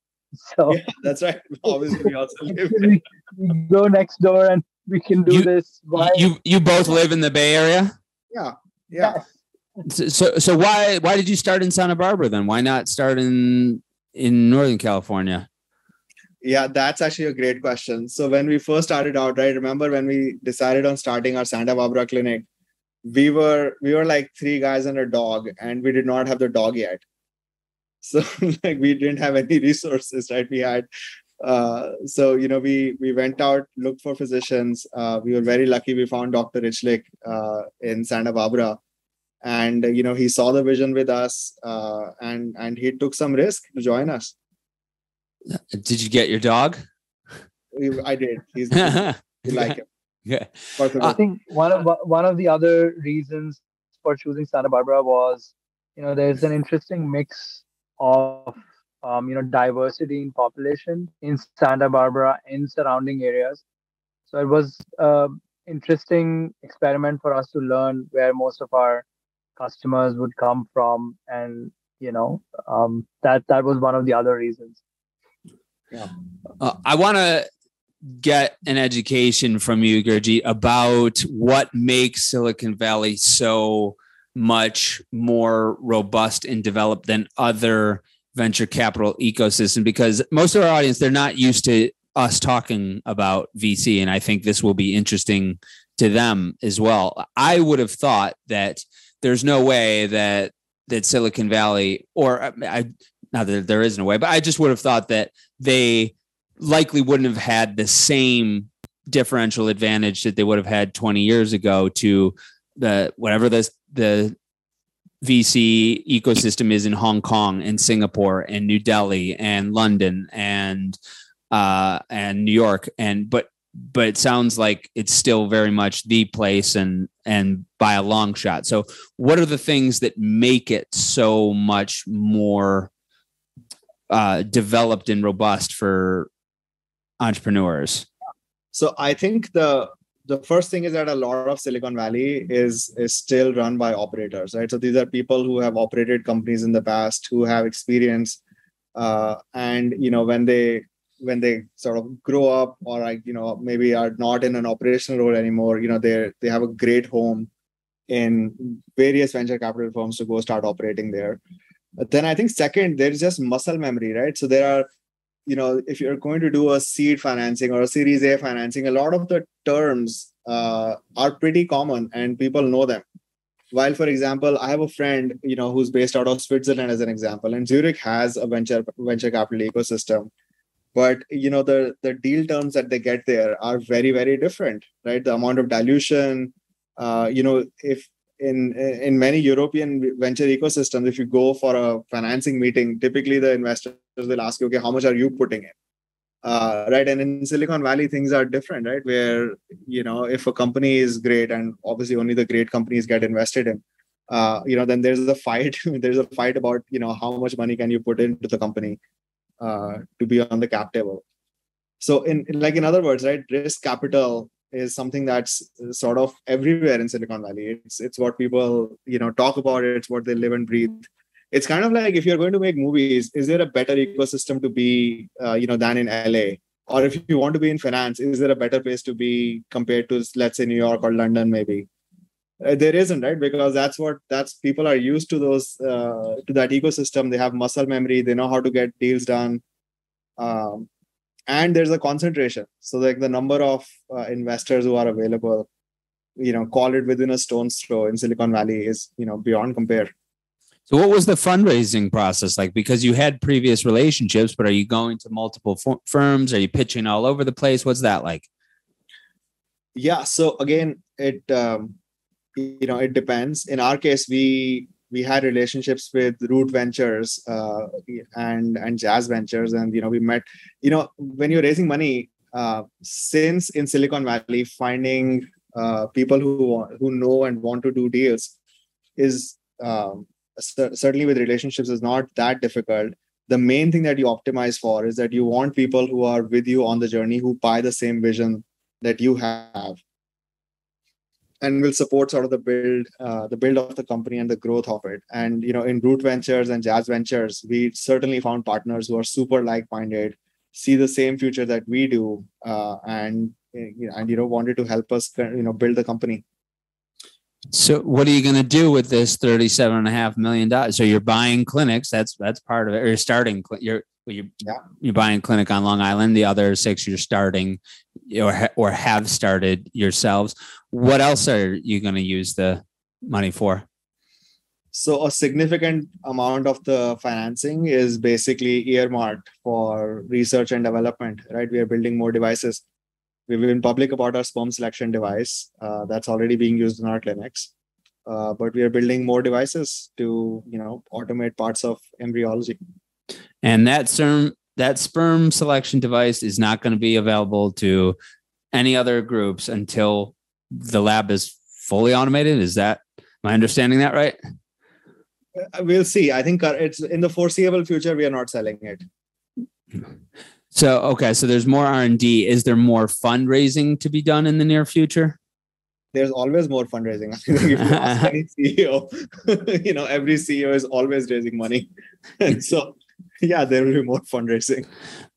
So yeah, that's right. Obviously, we also live. we, we go next door and we can do you, this. Why? You you both live in the Bay Area? Yeah. Yeah. So, so so why why did you start in Santa Barbara then? Why not start in in Northern California? Yeah, that's actually a great question. So when we first started out, right? Remember when we decided on starting our Santa Barbara clinic, we were we were like three guys and a dog, and we did not have the dog yet. So like we didn't have any resources, right? We had uh, so you know we we went out looked for physicians. Uh, we were very lucky. We found dr richlick uh, in santa barbara. And you know he saw the vision with us uh, and and he took some risk to join us. Did you get your dog? I did. He's we like him yeah i think one of one of the other reasons for choosing santa barbara was you know there's an interesting mix of um, you know diversity in population in Santa Barbara in surrounding areas. So it was an interesting experiment for us to learn where most of our customers would come from, and you know um, that that was one of the other reasons. Yeah, uh, I want to get an education from you, Gurjeet, about what makes Silicon Valley so much more robust and developed than other venture capital ecosystem because most of our audience they're not used to us talking about VC and I think this will be interesting to them as well. I would have thought that there's no way that that Silicon Valley or I not that there isn't a way, but I just would have thought that they likely wouldn't have had the same differential advantage that they would have had 20 years ago to the whatever the the VC ecosystem is in Hong Kong and Singapore and New Delhi and London and uh, and New York and but but it sounds like it's still very much the place and and by a long shot. So what are the things that make it so much more uh, developed and robust for entrepreneurs? So I think the the first thing is that a lot of silicon valley is is still run by operators right? So these are people who have operated companies in the past who have experience uh, and you know when they when they sort of grow up or like you know maybe are not in an operational role anymore you know they they have a great home in various venture capital firms to go start operating there. But then i think second there's just muscle memory right? So there are you know if you're going to do a seed financing or a series a financing a lot of the terms uh, are pretty common and people know them. While for example i have a friend you know who's based out of switzerland as an example and zurich has a venture venture capital ecosystem. But you know the the deal terms that they get there are very very different right? The amount of dilution uh, you know if in in many European venture ecosystems, if you go for a financing meeting, typically the investors will ask you, okay, how much are you putting in? Uh, right, and in Silicon Valley, things are different, right? Where you know, if a company is great, and obviously only the great companies get invested in, uh, you know, then there's a fight. there's a fight about you know how much money can you put into the company uh, to be on the cap table. So, in, in like in other words, right, risk capital is something that's sort of everywhere in Silicon Valley. It's it's what people you know talk about. It's what they live and breathe. It's kind of like if you're going to make movies, is there a better ecosystem to be uh, you know than in LA? Or if you want to be in finance, is there a better place to be compared to let's say New York or London maybe? Uh, there isn't right because that's what that's people are used to those uh, to that ecosystem they have muscle memory they know how to get deals done um, and there's a concentration. So like the number of uh, investors who are available you know call it within a stone's throw in silicon valley is you know beyond compare. So what was the fundraising process like? Because you had previous relationships but are you going to multiple firms? Are you pitching all over the place? What's that like? Yeah. So again it um, you know it depends. In our case we we had relationships with root ventures uh, and and jazz ventures and you know we met you know when you're raising money uh, since in silicon valley finding uh, people who who know and want to do deals is um, certainly with relationships is not that difficult. The main thing that you optimize for is that you want people who are with you on the journey who buy the same vision that you have and will support sort of the build uh, the build of the company and the growth of it. And you know in root ventures and jazz ventures we certainly found partners who are super like-minded see the same future that we do uh, and and you know wanted to help us you know build the company so what are you going to do with this 37 and a half million dollars so you're buying clinics that's that's part of it or you're starting you're you're, yeah. you're buying clinic on long island the other six you're starting or or have started yourselves what else are you going to use the money for? So a significant amount of the financing is basically earmarked for research and development, right? We are building more devices. We've been public about our sperm selection device uh, that's already being used in our clinics. Uh, but we are building more devices to, you know, automate parts of embryology. And that sperm that sperm selection device is not going to be available to any other groups until the lab is fully automated. Is that my understanding that right? Uh, we'll see. I think it's in the foreseeable future. We are not selling it. So okay, so there's more R and D. Is there more fundraising to be done in the near future? There's always more fundraising. if you ask any CEO, you know every CEO is always raising money, and so yeah, there will be more fundraising.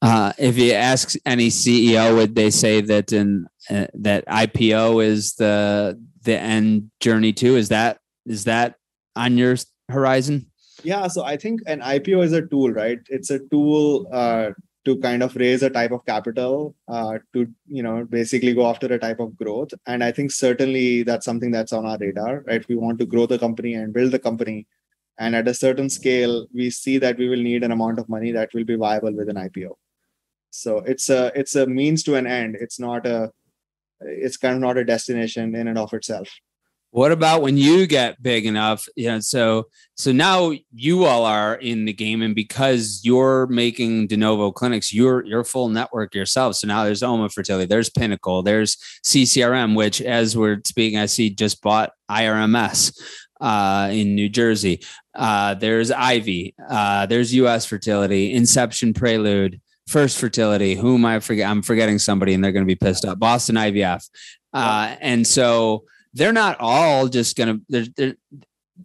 Uh, if you ask any CEO, would they say that in uh, that IPO is the the end journey too? Is that is that on your horizon? Yeah, so I think an IPO is a tool, right? It's a tool uh, to kind of raise a type of capital uh, to you know basically go after a type of growth, and I think certainly that's something that's on our radar, right? We want to grow the company and build the company. And at a certain scale we see that we will need an amount of money that will be viable with an ipo so it's a it's a means to an end. It's not a it's kind of not a destination in and of itself what about when you get big enough you know so so now you all are in the game and because you're making de novo clinics you're you're full network yourself so now there's oma fertility there's pinnacle there's ccrm which as we're speaking i see just bought irms uh, in New Jersey. Uh, there's Ivy. Uh, there's U.S. Fertility, Inception Prelude, First Fertility. Whom I forget? I'm forgetting somebody, and they're going to be pissed off. Boston IVF, uh, and so they're not all just going to. They're, they're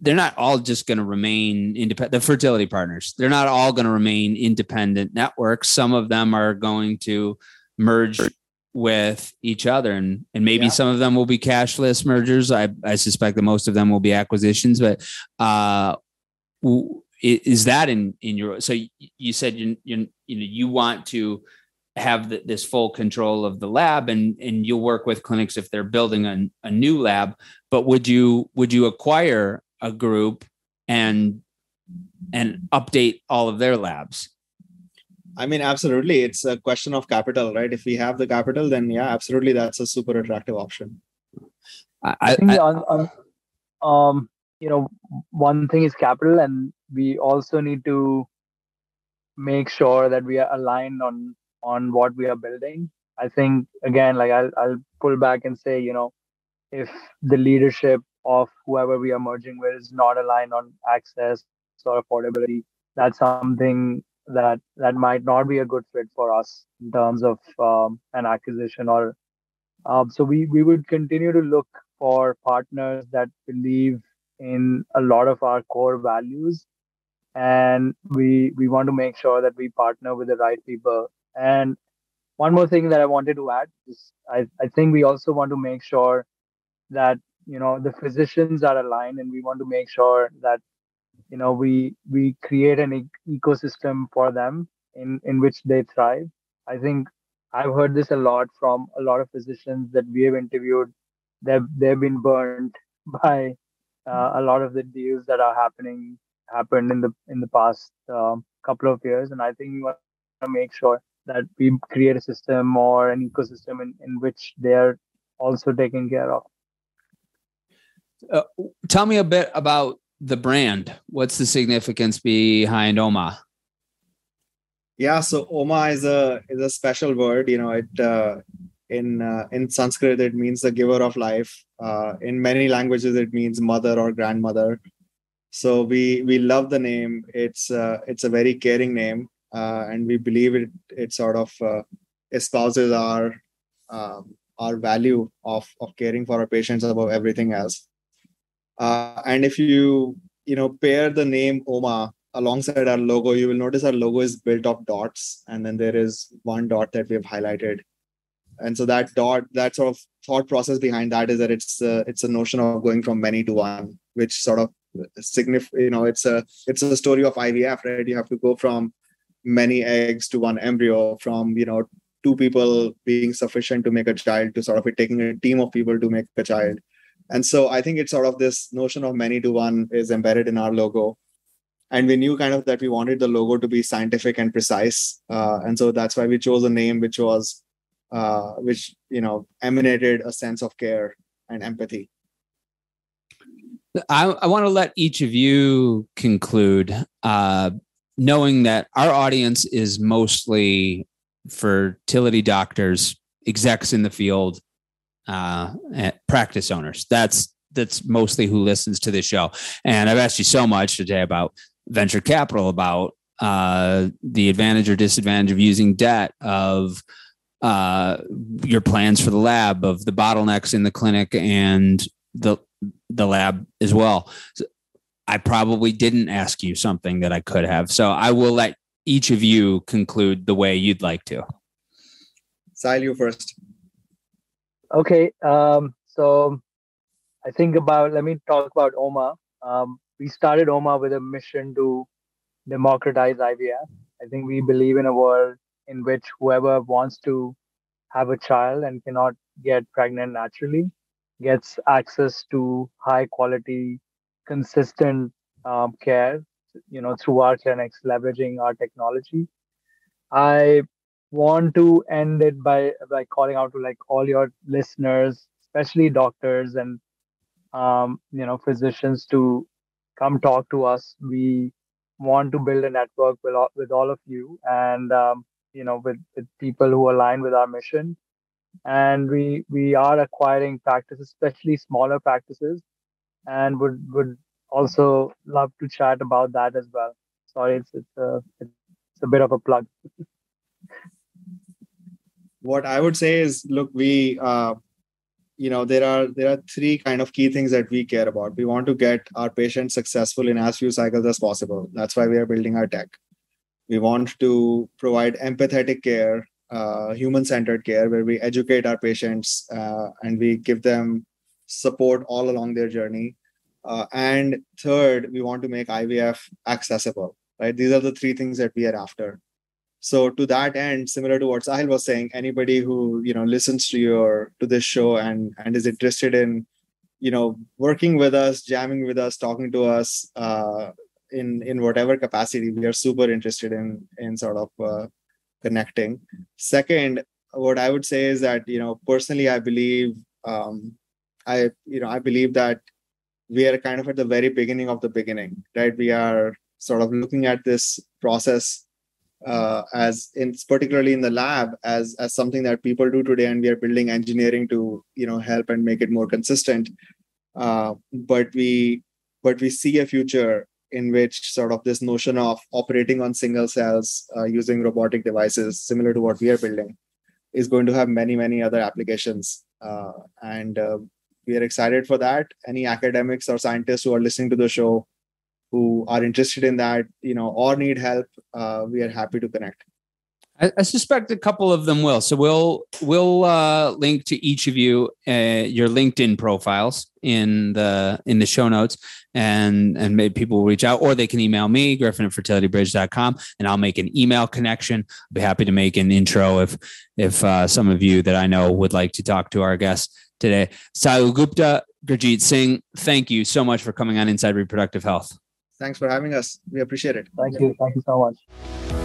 they're not all just going to remain independent. The fertility partners, they're not all going to remain independent networks. Some of them are going to merge with each other and and maybe yeah. some of them will be cashless mergers i i suspect that most of them will be acquisitions but uh is that in in your so you said you you, you know you want to have the, this full control of the lab and and you'll work with clinics if they're building a, a new lab but would you would you acquire a group and and update all of their labs I mean, absolutely. It's a question of capital, right? If we have the capital, then yeah, absolutely, that's a super attractive option. I, I think I, on, on, um, you know, one thing is capital, and we also need to make sure that we are aligned on on what we are building. I think again, like I'll I'll pull back and say, you know, if the leadership of whoever we are merging with is not aligned on access or affordability, that's something that that might not be a good fit for us in terms of um, an acquisition or Um, so we we would continue to look for partners that believe in a lot of our core values, and we we want to make sure that we partner with the right people. And one more thing that I wanted to add is I, I think we also want to make sure that you know the physicians are aligned and we want to make sure that you know we we create an e- ecosystem for them in in which they thrive. I think i've heard this a lot from a lot of physicians that we have interviewed. They've they've been burned by uh, a lot of the deals that are happening happened in the in the past um, couple of years. And i think we want to make sure that we create a system or an ecosystem in, in which they are also taken care of uh, tell me a bit about the brand. What's the significance behind Oma? Yeah, so Oma is a is a special word. You know, it uh, in uh, in Sanskrit it means the giver of life. Uh, in many languages it means mother or grandmother. So we we love the name. It's uh, it's a very caring name, uh, and we believe it it sort of uh, espouses our um, our value of of caring for our patients above everything else. Uh, and if you you know pair the name Oma alongside our logo, you will notice our logo is built of dots, and then there is one dot that we have highlighted. And so that dot, that sort of thought process behind that is that it's a, it's a notion of going from many to one, which sort of signify you know it's a it's a story of IVF, right? You have to go from many eggs to one embryo, from you know two people being sufficient to make a child to sort of taking a team of people to make a child and so I think it's sort of this notion of many to one is embedded in our logo. And we knew kind of that we wanted the logo to be scientific and precise. Uh, and so that's why we chose a name which was, uh, which, you know, emanated a sense of care and empathy. I, I want to let each of you conclude, uh, knowing that our audience is mostly fertility doctors, execs in the field, uh, practice owners. That's that's mostly who listens to this show. And I've asked you so much today about venture capital, about uh, the advantage or disadvantage of using debt, of uh, your plans for the lab, of the bottlenecks in the clinic and the the lab as well. So I probably didn't ask you something that I could have. So I will let each of you conclude the way you'd like to. Sahil, you first. Okay, um, so I think about let me talk about OMA. Um, we started OMA with a mission to democratize IVF. I think we believe in a world in which whoever wants to have a child and cannot get pregnant naturally gets access to high quality, consistent um, care, you know, through our clinics, leveraging our technology. I want to end it by by calling out to like all your listeners, especially doctors and um, you know physicians, to come talk to us. We want to build a network with all, with all of you, and um, you know with, with people who align with our mission. And we we are acquiring practices, especially smaller practices, and would would also love to chat about that as well. Sorry, it's it's a it's a bit of a plug. what I would say is, look, we, uh, you know, there are there are three kind of key things that we care about. We want to get our patients successful in as few cycles as possible. That's why we are building our tech. We want to provide empathetic care, uh, human-centered care, where we educate our patients uh, and we give them support all along their journey. Uh, and third, we want to make IVF accessible. Right? These are the three things that we are after so to that end similar to what sahil was saying anybody who you know listens to your to this show and and is interested in you know working with us jamming with us talking to us uh, in in whatever capacity we are super interested in in sort of uh, connecting second what i would say is that you know personally i believe um, i you know i believe that we are kind of at the very beginning of the beginning right? We are sort of looking at this process uh, as in particularly in the lab as as something that people do today and we are building engineering to you know help and make it more consistent. Uh, but we but we see a future in which sort of this notion of operating on single cells uh, using robotic devices similar to what we are building is going to have many many other applications uh, and uh, we are excited for that. Any academics or scientists who are listening to the show who are interested in that, you know, or need help, uh, we are happy to connect. I, I, suspect a couple of them will. So we'll we'll uh, link to each of you uh, your LinkedIn profiles in the in the show notes, and and maybe people will reach out, or they can email me Griffin at fertilitybridge.com, and I'll make an email connection. I'll be happy to make an intro if if uh, some of you that I know would like to talk to our guests today. Sahil Gupta, Gurjeet Singh, thank you so much for coming on Inside Reproductive Health. Thanks for having us. We appreciate it. Thank you. Thank you so much.